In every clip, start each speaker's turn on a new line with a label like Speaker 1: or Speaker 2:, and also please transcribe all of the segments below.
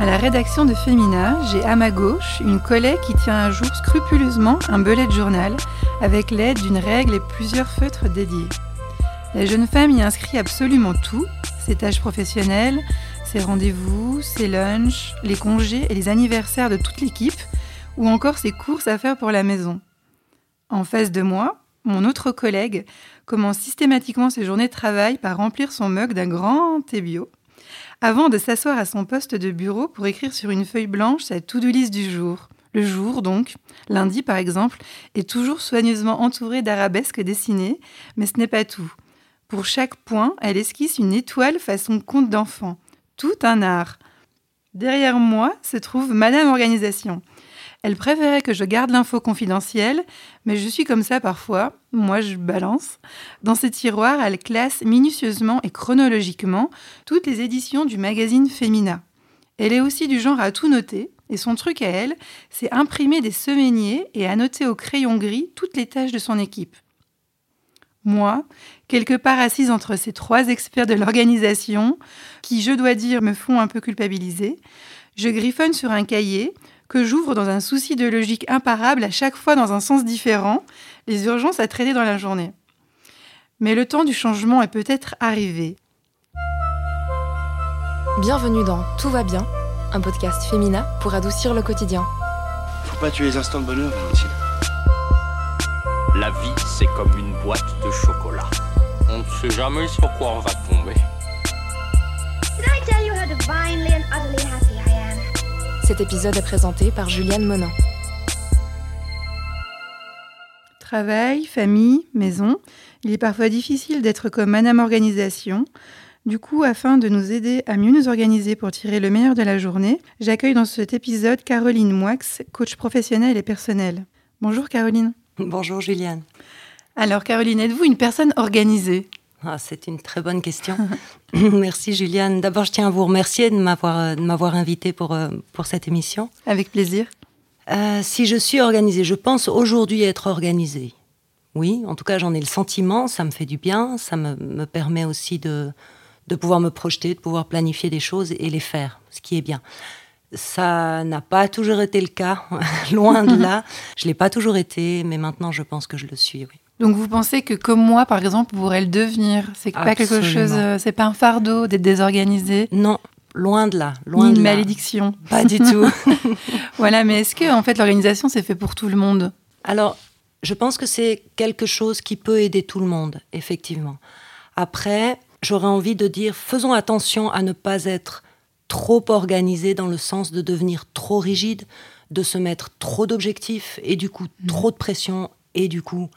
Speaker 1: À la rédaction de Femina, j'ai à ma gauche une collègue qui tient à jour scrupuleusement un bullet journal avec l'aide d'une règle et plusieurs feutres dédiés. La jeune femme y inscrit absolument tout, ses tâches professionnelles, ses rendez-vous, ses lunchs, les congés et les anniversaires de toute l'équipe, ou encore ses courses à faire pour la maison. En face de moi, mon autre collègue commence systématiquement ses journées de travail par remplir son mug d'un grand thé bio avant de s'asseoir à son poste de bureau pour écrire sur une feuille blanche sa to-do list du jour. Le jour, donc, lundi par exemple, est toujours soigneusement entouré d'arabesques dessinées, mais ce n'est pas tout. Pour chaque point, elle esquisse une étoile façon conte d'enfant. Tout un art. Derrière moi se trouve Madame Organisation. Elle préférait que je garde l'info confidentielle, mais je suis comme ça parfois, moi je balance. Dans ses tiroirs, elle classe minutieusement et chronologiquement toutes les éditions du magazine Femina. Elle est aussi du genre à tout noter, et son truc à elle, c'est imprimer des semainiers et annoter au crayon gris toutes les tâches de son équipe. Moi, quelque part assise entre ces trois experts de l'organisation, qui, je dois dire, me font un peu culpabiliser, je griffonne sur un cahier que j'ouvre dans un souci de logique imparable à chaque fois dans un sens différent, les urgences à traiter dans la journée. Mais le temps du changement est peut-être arrivé.
Speaker 2: Bienvenue dans Tout va bien, un podcast féminin pour adoucir le quotidien.
Speaker 3: Faut pas tuer les instants de bonheur, Valentine.
Speaker 4: La vie, c'est comme une boîte de chocolat. On ne sait jamais sur quoi on va tomber.
Speaker 5: Did I tell you how divinely and utterly happy I am?
Speaker 2: Cet épisode est présenté par Juliane Monin.
Speaker 1: Travail, famille, maison, il est parfois difficile d'être comme Madame Organisation. Du coup, afin de nous aider à mieux nous organiser pour tirer le meilleur de la journée, j'accueille dans cet épisode Caroline Moix, coach professionnelle et personnelle. Bonjour Caroline.
Speaker 6: Bonjour Juliane.
Speaker 1: Alors Caroline, êtes-vous une personne organisée?
Speaker 6: Ah, c'est une très bonne question. Merci Juliane. D'abord, je tiens à vous remercier de m'avoir, euh, de m'avoir invitée pour, euh, pour cette émission.
Speaker 1: Avec plaisir.
Speaker 6: Euh, si je suis organisée, je pense aujourd'hui être organisée. Oui, en tout cas, j'en ai le sentiment, ça me fait du bien, ça me, me permet aussi de, de pouvoir me projeter, de pouvoir planifier des choses et les faire, ce qui est bien. Ça n'a pas toujours été le cas, loin de là. Je l'ai pas toujours été, mais maintenant je pense que je le suis, oui.
Speaker 1: Donc vous pensez que comme moi, par exemple, vous pourrez le devenir? C'est pas quelque chose, euh, c'est pas un fardeau d'être désorganisé,
Speaker 6: Non, loin de là, loin
Speaker 1: ni
Speaker 6: de
Speaker 1: une
Speaker 6: là.
Speaker 1: malédiction.
Speaker 6: Pas du tout.
Speaker 1: Voilà, mais est-ce que en fait l'organisation c'est fait pour tout le monde?
Speaker 6: Alors, je pense que c'est quelque chose qui peut aider tout le monde, effectivement. Après, j'aurais envie de dire, faisons attention à ne pas être trop organisé dans le sens de devenir trop rigide, de se mettre trop d'objectifs et du coup trop de pression et du coup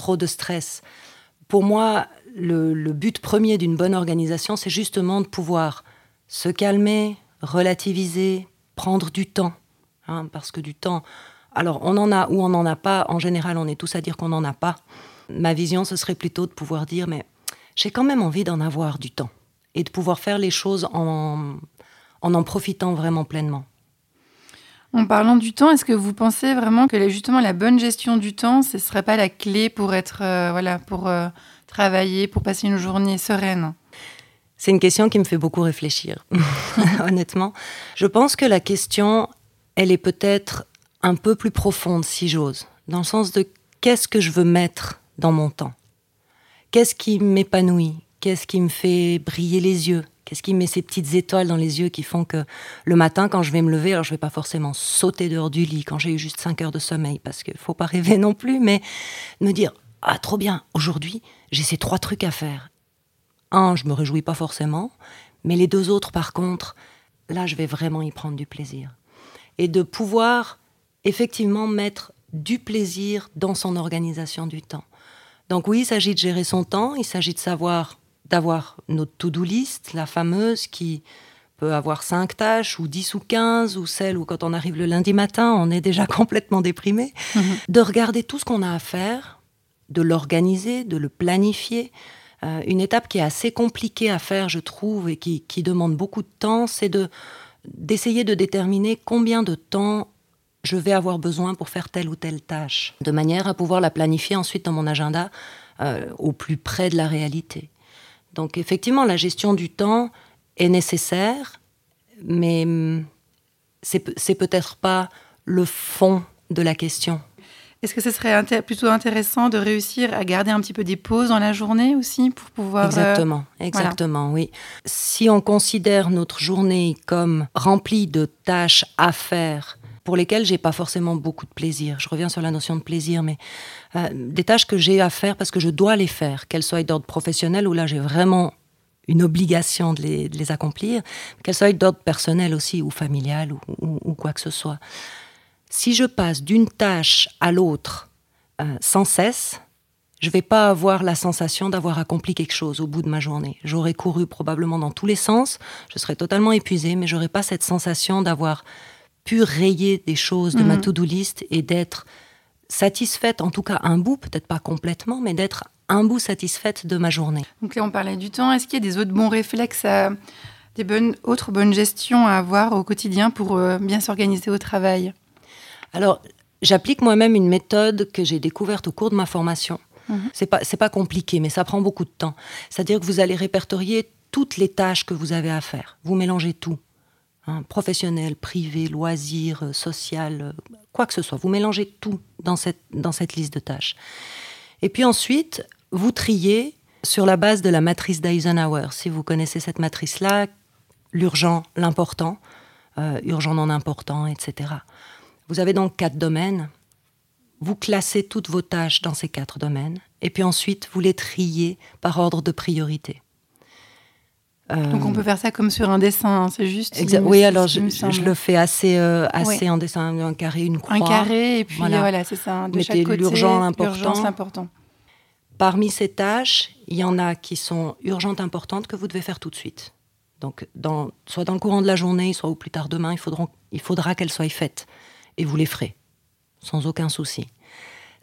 Speaker 6: trop de stress. Pour moi, le, but premier d'une bonne organisation, c'est justement de pouvoir se calmer, relativiser, prendre du temps. hein, parce que du temps, alors on en a ou on n'en a pas. En général, on est tous à dire qu'on n'en a pas. Ma vision, ce serait plutôt de pouvoir dire, mais j'ai quand même envie d'en avoir du temps et de pouvoir faire les choses en, en profitant vraiment pleinement.
Speaker 1: En parlant du temps, est-ce que vous pensez vraiment que justement la bonne gestion du temps, ce serait pas la clé pour être euh, voilà pour euh, travailler, pour passer une journée sereine?
Speaker 6: C'est une question qui me fait beaucoup réfléchir, honnêtement. Je pense que la question, elle est peut-être un peu plus profonde, si j'ose, dans le sens de qu'est-ce que je veux mettre dans mon temps? Qu'est-ce qui m'épanouit? Qu'est-ce qui me fait briller les yeux? Qu'est-ce qui met ces petites étoiles dans les yeux qui font que le matin, quand je vais me lever, alors je vais pas forcément sauter dehors du lit quand j'ai eu juste 5 heures de sommeil, parce qu'il faut pas rêver non plus, mais me dire ah trop bien, aujourd'hui j'ai ces trois trucs à faire. Un, je me réjouis pas forcément, mais les deux autres, par contre, là, je vais vraiment y prendre du plaisir. Et de pouvoir effectivement mettre du plaisir dans son organisation du temps. Donc oui, il s'agit de gérer son temps, il s'agit de savoir, d'avoir notre to-do list, la fameuse qui peut avoir cinq tâches ou 10 ou 15 ou celle où quand on arrive le lundi matin, on est déjà complètement déprimé. De regarder tout ce qu'on a à faire, de l'organiser, de le planifier. Euh, une étape qui est assez compliquée à faire, je trouve, et qui, qui demande beaucoup de temps, c'est de d'essayer de déterminer combien de temps je vais avoir besoin pour faire telle ou telle tâche, de manière à pouvoir la planifier ensuite dans mon agenda euh, au plus près de la réalité. Donc effectivement, la gestion du temps est nécessaire, mais hum, c'est peut-être pas le fond de la question.
Speaker 1: Est-ce que ce serait plutôt intéressant de réussir à garder un petit peu des pauses dans la journée aussi pour pouvoir... euh,
Speaker 6: Exactement, exactement, oui. Si on considère notre journée comme remplie de tâches à faire pour lesquelles j'ai pas forcément beaucoup de plaisir. Je reviens sur la notion de plaisir, mais euh, des tâches que j'ai à faire parce que je dois les faire, qu'elles soient d'ordre professionnel ou là j'ai vraiment une obligation de les, accomplir, qu'elles soient d'ordre personnel aussi ou familial ou, ou- quoi que ce soit. Si je passe d'une tâche à l'autre euh, sans cesse, je vais pas avoir la sensation d'avoir accompli quelque chose au bout de ma journée. J'aurais couru probablement dans tous les sens, je serais totalement épuisée, mais j'aurais pas cette sensation d'avoir pu rayer des choses de ma
Speaker 1: Mhm.
Speaker 6: to-do list et d'être satisfaite, en tout cas un bout, peut-être pas complètement, mais d'être un bout satisfaite de ma journée.
Speaker 1: Donc là, on parlait du temps. Est-ce qu'il y a des autres bons réflexes, à- des bonnes, autres bonnes gestions à avoir au quotidien pour euh, bien s'organiser au travail?
Speaker 6: Alors, j'applique moi-même une méthode que j'ai découverte au cours de ma formation.
Speaker 1: Mhm.
Speaker 6: C'est pas pas compliqué, mais ça prend beaucoup de temps. C'est-à-dire que vous allez répertorier toutes les tâches que vous avez à faire. Vous mélangez tout, hein, professionnel, privé, loisir, euh, social, euh, quoi que ce soit. Vous mélangez tout dans cette dans cette liste de tâches. Et puis ensuite, vous triez sur la base de la matrice d'Eisenhower. Si vous connaissez cette matrice-là, l'urgent, l'important, euh, urgent non important, etc. Vous avez donc quatre domaines. Vous classez toutes vos tâches dans ces quatre domaines. Et puis ensuite, vous les triez par ordre de priorité. Euh,
Speaker 1: Donc on peut faire ça comme sur un dessin, hein, c'est juste.
Speaker 6: exa- oui, alors je, le fais assez, euh, assez
Speaker 1: Oui.
Speaker 6: en dessin, un carré, une croix.
Speaker 1: Un carré, et puis
Speaker 6: Voilà.
Speaker 1: voilà, c'est ça. De
Speaker 6: Mettez
Speaker 1: chaque côté,
Speaker 6: l'urgent, l'important.
Speaker 1: l'urgence, l'important.
Speaker 6: Parmi ces tâches, il y en a qui sont urgentes, importantes, que vous devez faire tout de suite. Donc, dans, soit dans le courant de la journée, soit au plus tard demain, il, il faudra qu'elles soient faites. Et vous les ferez, sans aucun souci.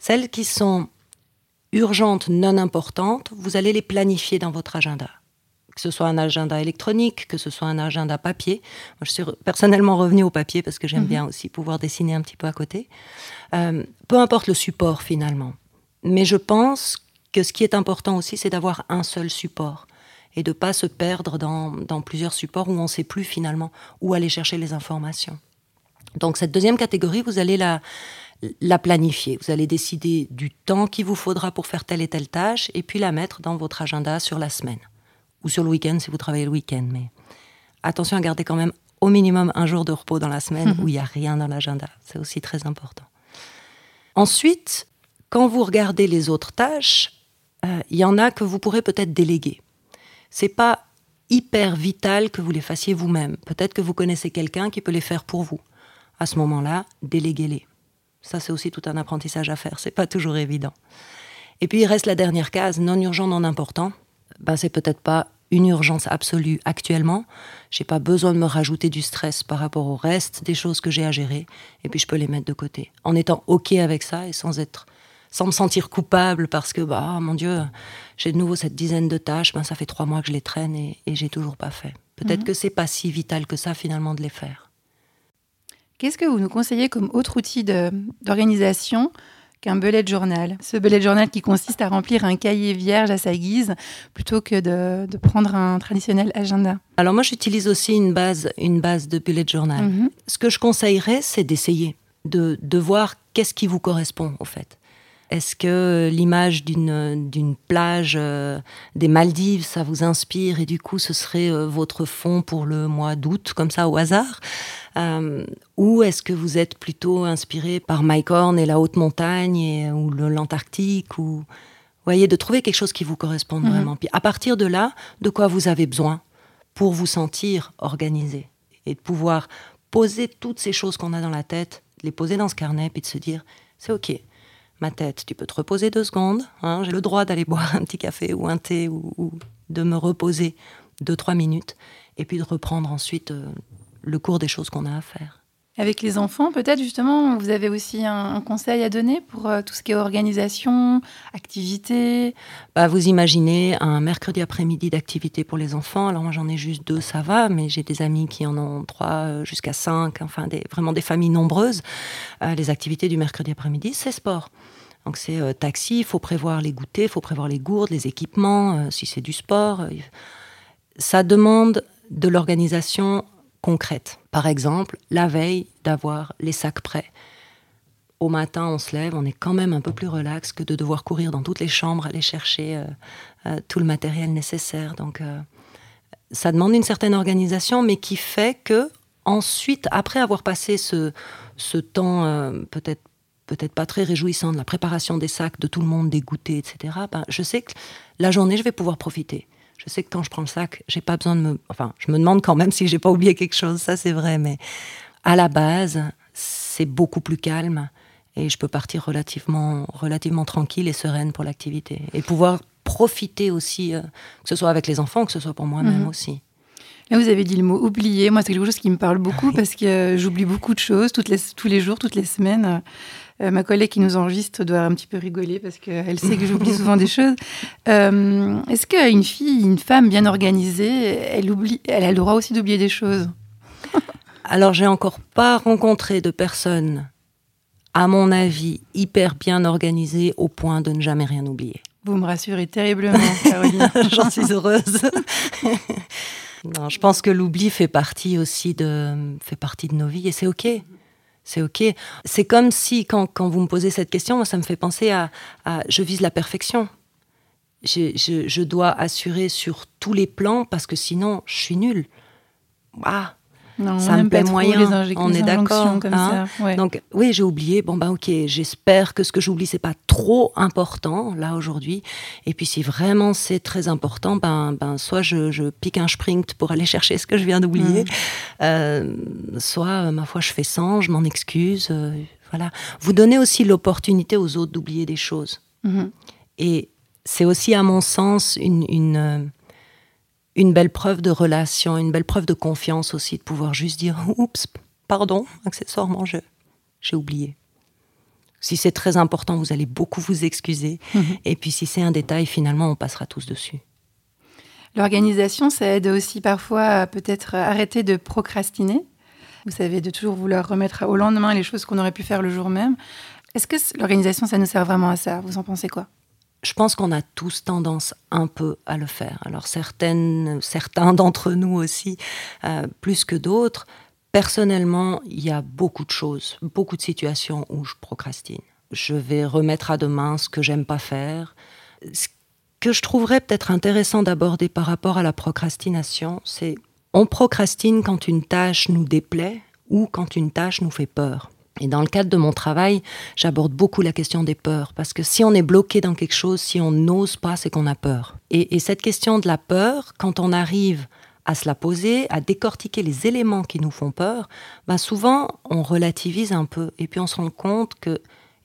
Speaker 6: Celles qui sont urgentes, non importantes, vous allez les planifier dans votre agenda. Que ce soit un agenda électronique, que ce soit un agenda papier. Moi, je suis personnellement revenue au papier parce que j'aime bien aussi pouvoir dessiner un petit peu à côté. Euh, peu importe le support finalement. Mais je pense que ce qui est important aussi, c'est d'avoir un seul support et de pas se perdre dans, dans plusieurs supports où on ne sait plus finalement où aller chercher les informations. Donc cette deuxième catégorie, vous allez la, la planifier. Vous allez décider du temps qu'il vous faudra pour faire telle et telle tâche et puis la mettre dans votre agenda sur la semaine ou sur le week-end si vous travaillez le week-end. Mais attention à garder quand même au minimum un jour de repos dans la semaine où il n'y a rien dans l'agenda. C'est aussi très important. Ensuite, quand vous regardez les autres tâches, euh, il y en a que vous pourrez peut-être déléguer. C'est pas hyper vital que vous les fassiez vous-même. Peut-être que vous connaissez quelqu'un qui peut les faire pour vous. À ce moment-là, déléguez-les. Ça, c'est aussi tout un apprentissage à faire. C'est pas toujours évident. Et puis, il reste la dernière case, non urgent, non important. Ben, c'est peut-être pas une urgence absolue actuellement. J'ai pas besoin de me rajouter du stress par rapport au reste des choses que j'ai à gérer. Et puis, je peux les mettre de côté. En étant OK avec ça et sans être, sans me sentir coupable parce que, bah, mon Dieu, j'ai de nouveau cette dizaine de tâches. Ben, ça fait trois mois que je les traîne et, et j'ai toujours pas fait. Peut-être que c'est pas si vital que ça, finalement, de les faire.
Speaker 1: Qu'est-ce que vous nous conseillez comme autre outil d'organisation qu'un bullet journal Ce bullet journal qui consiste à remplir un cahier vierge à sa guise plutôt que de, de prendre un traditionnel agenda.
Speaker 6: Alors moi, j'utilise aussi une base, une base de bullet journal.
Speaker 1: Mhm.
Speaker 6: Ce que je conseillerais, c'est d'essayer, de, de voir qu'est-ce qui vous correspond, au fait. Est-ce que l'image d'une d'une plage euh, des Maldives, ça vous inspire et du coup, ce serait euh, votre fond pour le mois d'août, comme ça, au hasard? Euh, Ou est-ce que vous êtes plutôt inspiré par Mike Horn et la haute montagne et, ou le- l'Antarctique ou voyez, de trouver quelque chose qui vous corresponde
Speaker 1: Mhm.
Speaker 6: vraiment? Puis à partir de là, de quoi vous avez besoin pour vous sentir organisé et de pouvoir poser toutes ces choses qu'on a dans la tête, les poser dans ce carnet, puis de se dire, c'est ok, ma tête, tu peux te reposer deux secondes, hein, j'ai le droit d'aller boire un petit café ou un thé ou, de me reposer deux, trois minutes, et puis de reprendre ensuite euh, le cours des choses qu'on a à faire.
Speaker 1: Avec les enfants, peut-être justement, vous avez aussi un, conseil à donner pour euh, tout ce qui est organisation, activité?
Speaker 6: Bah, vous imaginez un mercredi après-midi d'activité pour les enfants. Alors moi j'en ai juste deux, ça va, mais j'ai des amis qui en ont trois euh, jusqu'à cinq, enfin vraiment des familles nombreuses. Euh, les activités du mercredi après-midi, c'est sport. Donc c'est taxi, il faut prévoir les goûters, il faut prévoir les gourdes, les équipements, si c'est du sport. ça demande de l'organisation concrètes. Par exemple, la veille d'avoir les sacs prêts. Au matin, on se lève, on est quand même un peu plus relax que de devoir courir dans toutes les chambres, aller chercher euh, euh, tout le matériel nécessaire. Donc, euh, ça demande une certaine organisation, mais qui fait que ensuite, après avoir passé ce, ce temps peut-être peut-être pas très réjouissant de la préparation des sacs, de tout le monde, des goûters, etc. Ben, je sais que la journée, je vais pouvoir profiter. Je sais que quand je prends le sac, j'ai pas besoin de me. Enfin, je me demande quand même si j'ai pas oublié quelque chose, ça c'est vrai, mais à la base, c'est beaucoup plus calme et je peux partir relativement, relativement tranquille et sereine pour l'activité et pouvoir profiter aussi, euh, que ce soit avec les enfants, que ce soit pour moi-même
Speaker 1: Mhm.
Speaker 6: aussi.
Speaker 1: Là, vous avez dit le mot oublier. Moi, c'est quelque chose qui me parle beaucoup parce que euh, j'oublie beaucoup de choses toutes les, tous les jours, toutes les semaines. Euh, ma collègue qui nous enregistre doit un petit peu rigoler parce qu'elle sait que j'oublie souvent des choses. Euh, Est-ce qu'une fille, une femme bien organisée, elle, oublie, elle a le droit aussi d'oublier des choses?
Speaker 6: Alors, j'ai encore pas rencontré de personne, à mon avis, hyper bien organisée au point de ne jamais rien oublier.
Speaker 1: Vous me rassurez terriblement, Caroline.
Speaker 6: J'en suis heureuse. non, je pense que l'oubli fait partie aussi de, fait partie de nos vies et c'est ok. C'est ok. C'est comme si quand, quand vous me posez cette question, moi, ça me fait penser à, je vise la perfection. Je, je- je dois assurer sur tous les plans parce que sinon je suis nulle. Ah,
Speaker 1: Non,
Speaker 6: Ça me plaît moyen,
Speaker 1: les,
Speaker 6: on est d'accord, hein.
Speaker 1: Ouais.
Speaker 6: donc oui, j'ai oublié. Bon bah ok, j'espère que ce que j'oublie c'est pas trop important là aujourd'hui. Et puis si vraiment c'est très important, ben ben soit je, je pique un sprint pour aller chercher ce que je viens d'oublier, euh, soit euh, ma foi je fais sans, je m'en excuse. euh, voilà. Vous donnez aussi l'opportunité aux autres d'oublier des choses.
Speaker 1: Mhm.
Speaker 6: Et c'est aussi, à mon sens, une, une, une belle preuve de relation, une belle preuve de confiance aussi, de pouvoir juste dire Oups, pardon, accessoirement, je- j'ai oublié. Si c'est très important, vous allez beaucoup vous excuser. Et puis si c'est un détail, finalement, on passera tous dessus.
Speaker 1: L'organisation, ça aide aussi parfois à peut-être arrêter de procrastiner. Vous savez, de toujours vouloir remettre au lendemain les choses qu'on aurait pu faire le jour même. Est-ce que l'organisation, ça nous sert vraiment à ça? Vous en pensez quoi?
Speaker 6: Je pense qu'on a tous tendance un peu à le faire. Alors certaines, certains d'entre nous aussi, euh, plus que d'autres. Personnellement, il y a beaucoup de choses, beaucoup de situations où je procrastine. Je vais remettre à demain ce que j'aime pas faire. Ce que je trouverais peut-être intéressant d'aborder par rapport à la procrastination, c'est on procrastine quand une tâche nous déplaît ou quand une tâche nous fait peur. Et dans le cadre de mon travail, j'aborde beaucoup la question des peurs, parce que si on est bloqué dans quelque chose, si on n'ose pas, c'est qu'on a peur. Et, et cette question de la peur, quand on arrive à se la poser, à décortiquer les éléments qui nous font peur, ben souvent on relativise un peu, et puis on se rend compte qu'il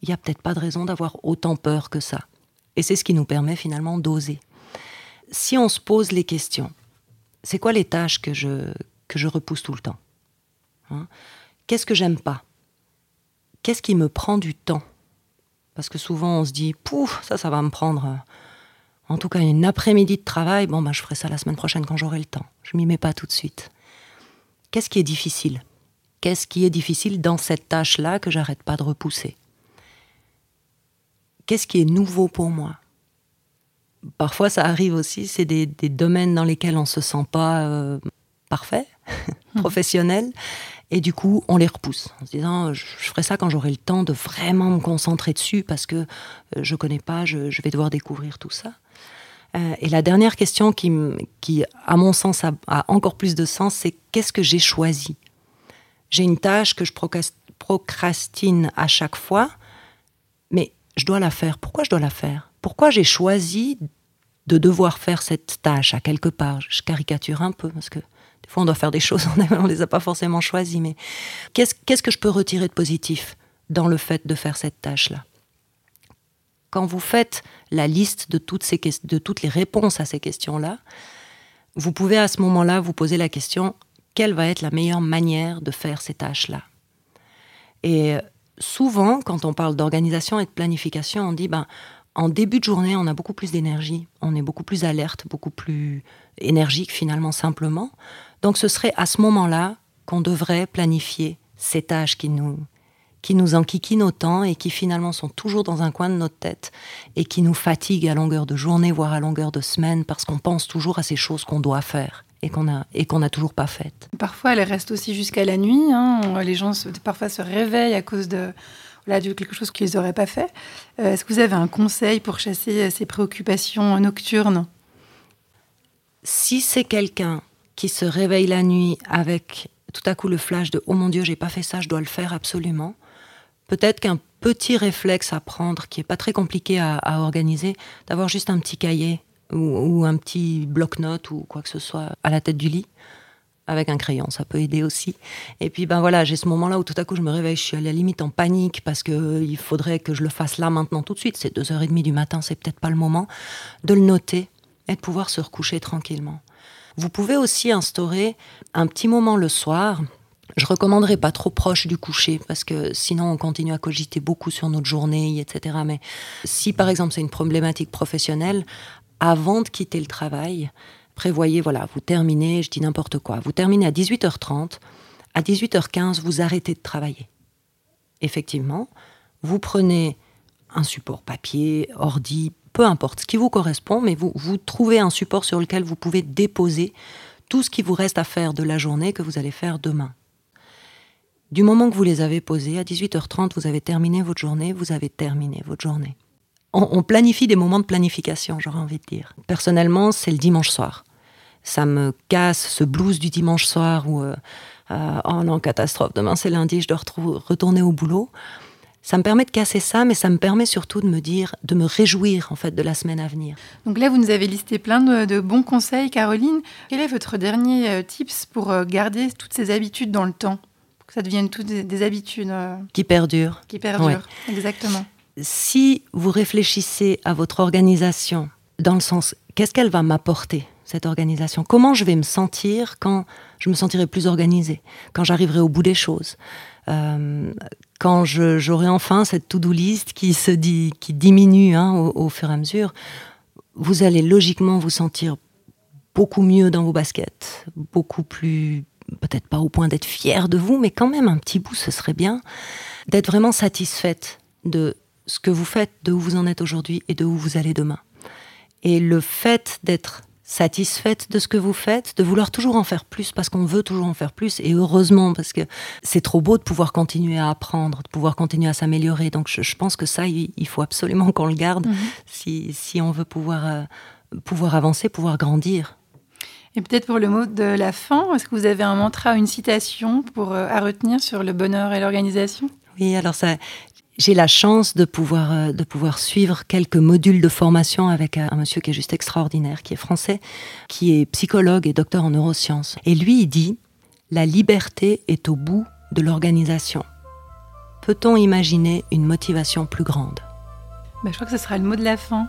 Speaker 6: n'y a peut-être pas de raison d'avoir autant peur que ça. Et c'est ce qui nous permet finalement d'oser. Si on se pose les questions, c'est quoi les tâches que je, que je repousse tout le temps Hein? Qu'est-ce que j'aime pas? Qu'est-ce qui me prend du temps? Parce que souvent on se dit, pouf, ça, ça va me prendre, euh, en tout cas une après-midi de travail, bon, ben, je ferai ça la semaine prochaine quand j'aurai le temps. Je m'y mets pas tout de suite. Qu'est-ce qui est difficile? Qu'est-ce qui est difficile dans cette tâche-là que j'arrête pas de repousser? Qu'est-ce qui est nouveau pour moi? Parfois, ça arrive aussi, c'est des, des domaines dans lesquels on se sent pas euh, parfait, professionnel, et du coup, on les repousse en se disant, je, je ferai ça quand j'aurai le temps de vraiment me concentrer dessus parce que euh, je connais pas, je, vais devoir découvrir tout ça. Euh, et la dernière question qui, à mon sens, a, a encore plus de sens, c'est qu'est-ce que j'ai choisi? J'ai une tâche que je procrast- procrastine à chaque fois, mais je dois la faire. Pourquoi je dois la faire? Pourquoi j'ai choisi de devoir faire cette tâche à quelque part? Je caricature un peu parce que des fois on doit faire des choses, on ne les a pas forcément choisies, mais qu'est-ce que je peux retirer de positif dans le fait de faire cette tâche-là? Quand vous faites la liste de toutes, de toutes les réponses à ces questions-là, vous pouvez à ce moment-là vous poser la question quelle va être la meilleure manière de faire ces tâches-là? Et souvent, quand on parle d'organisation et de planification, on dit ben, en début de journée, on a beaucoup plus d'énergie, on est beaucoup plus alerte, beaucoup plus énergique finalement simplement. Donc ce serait à ce moment-là qu'on devrait planifier ces tâches qui nous, qui nous enquiquinent autant et qui finalement sont toujours dans un coin de notre tête et qui nous fatiguent à longueur de journée, voire à longueur de semaine, parce qu'on pense toujours à ces choses qu'on doit faire et qu'on a et qu'on n'a toujours pas faite.
Speaker 1: Parfois, elle reste aussi jusqu'à la nuit. hein. Les gens parfois se réveillent à cause de, voilà, de quelque chose qu'ils n'auraient pas fait. Euh, Est-ce que vous avez un conseil pour chasser euh, ces préoccupations nocturnes?
Speaker 6: Si c'est quelqu'un qui se réveille la nuit avec tout à coup le flash de oh mon dieu j'ai pas fait ça je dois le faire absolument peut-être qu'un petit réflexe à prendre qui est pas très compliqué à, organiser d'avoir juste un petit cahier ou, ou un petit bloc-notes ou quoi que ce soit à la tête du lit avec un crayon ça peut aider aussi et puis ben voilà j'ai ce moment là où tout à coup je me réveille je suis à la limite en panique parce que euh, il faudrait que je le fasse là maintenant tout de suite c'est deux heures et demie du matin c'est peut-être pas le moment de le noter et de pouvoir se recoucher tranquillement vous pouvez aussi instaurer un petit moment le soir. Je recommanderais pas trop proche du coucher parce que sinon on continue à cogiter beaucoup sur notre journée, etc. Mais si par exemple c'est une problématique professionnelle, avant de quitter le travail, prévoyez, voilà, vous terminez, je dis n'importe quoi, vous terminez à 18h30, à 18h15, vous arrêtez de travailler. Effectivement, vous prenez un support papier, ordi, peu importe ce qui vous correspond, mais vous, vous trouvez un support sur lequel vous pouvez déposer tout ce qui vous reste à faire de la journée que vous allez faire demain. Du moment que vous les avez posés, à 18h30, vous avez terminé votre journée, vous avez terminé votre journée. On, on planifie des moments de planification, j'aurais envie de dire. Personnellement, c'est le dimanche soir. Ça me casse ce blues du dimanche soir où, euh, euh, oh non, catastrophe, demain c'est lundi, je dois retourner au boulot. Ça me permet de casser ça, mais ça me permet surtout de me dire, de me réjouir en fait de la semaine à venir.
Speaker 1: Donc là, vous nous avez listé plein de, de bons conseils, Caroline. Quel est votre dernier euh, tips pour garder toutes ces habitudes dans le temps? Pour que ça devienne toutes des, des habitudes euh,
Speaker 6: Qui perdure.
Speaker 1: qui perdurent.
Speaker 6: Ouais.
Speaker 1: Exactement.
Speaker 6: Si vous réfléchissez à votre organisation dans le sens qu'est-ce qu'elle va m'apporter cette organisation? Comment je vais me sentir quand je me sentirai plus organisée, quand j'arriverai au bout des choses, Euh, quand j'aurai enfin cette to-do list qui se qui diminue hein, au, au fur et à mesure, vous allez logiquement vous sentir beaucoup mieux dans vos baskets, beaucoup plus, peut-être pas au point d'être fier de vous, mais quand même un petit bout, ce serait bien, d'être vraiment satisfaite de ce que vous faites, de où vous en êtes aujourd'hui et de où vous allez demain. Et le fait d'être satisfaite de ce que vous faites, de vouloir toujours en faire plus parce qu'on veut toujours en faire plus et heureusement parce que c'est trop beau de pouvoir continuer à apprendre, de pouvoir continuer à s'améliorer. Donc je, je pense que ça, il, il faut absolument qu'on le garde
Speaker 1: Mhm.
Speaker 6: si, si on veut pouvoir, euh, pouvoir avancer, pouvoir grandir.
Speaker 1: Et peut-être pour le mot de la fin, est-ce que vous avez un mantra, une citation pour, euh, à retenir sur le bonheur et l'organisation?
Speaker 6: Oui, alors ça, j'ai la chance de pouvoir, euh, de pouvoir suivre quelques modules de formation avec un, un monsieur qui est juste extraordinaire, qui est français, qui est psychologue et docteur en neurosciences. Et lui, il dit, la liberté est au bout de l'organisation. Peut-on imaginer une motivation plus grande?
Speaker 1: Bah, Je crois que ce sera le mot de la fin.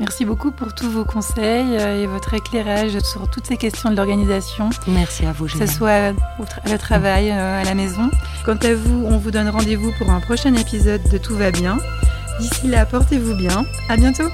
Speaker 1: Merci beaucoup pour tous vos conseils euh, et votre éclairage sur toutes ces questions de l'organisation,
Speaker 6: Merci à vous,
Speaker 1: que ce soit au tra- le travail, euh, à la maison. Quant à vous, on vous donne rendez-vous pour un prochain épisode de Tout va bien. D'ici là, portez-vous bien. À bientôt.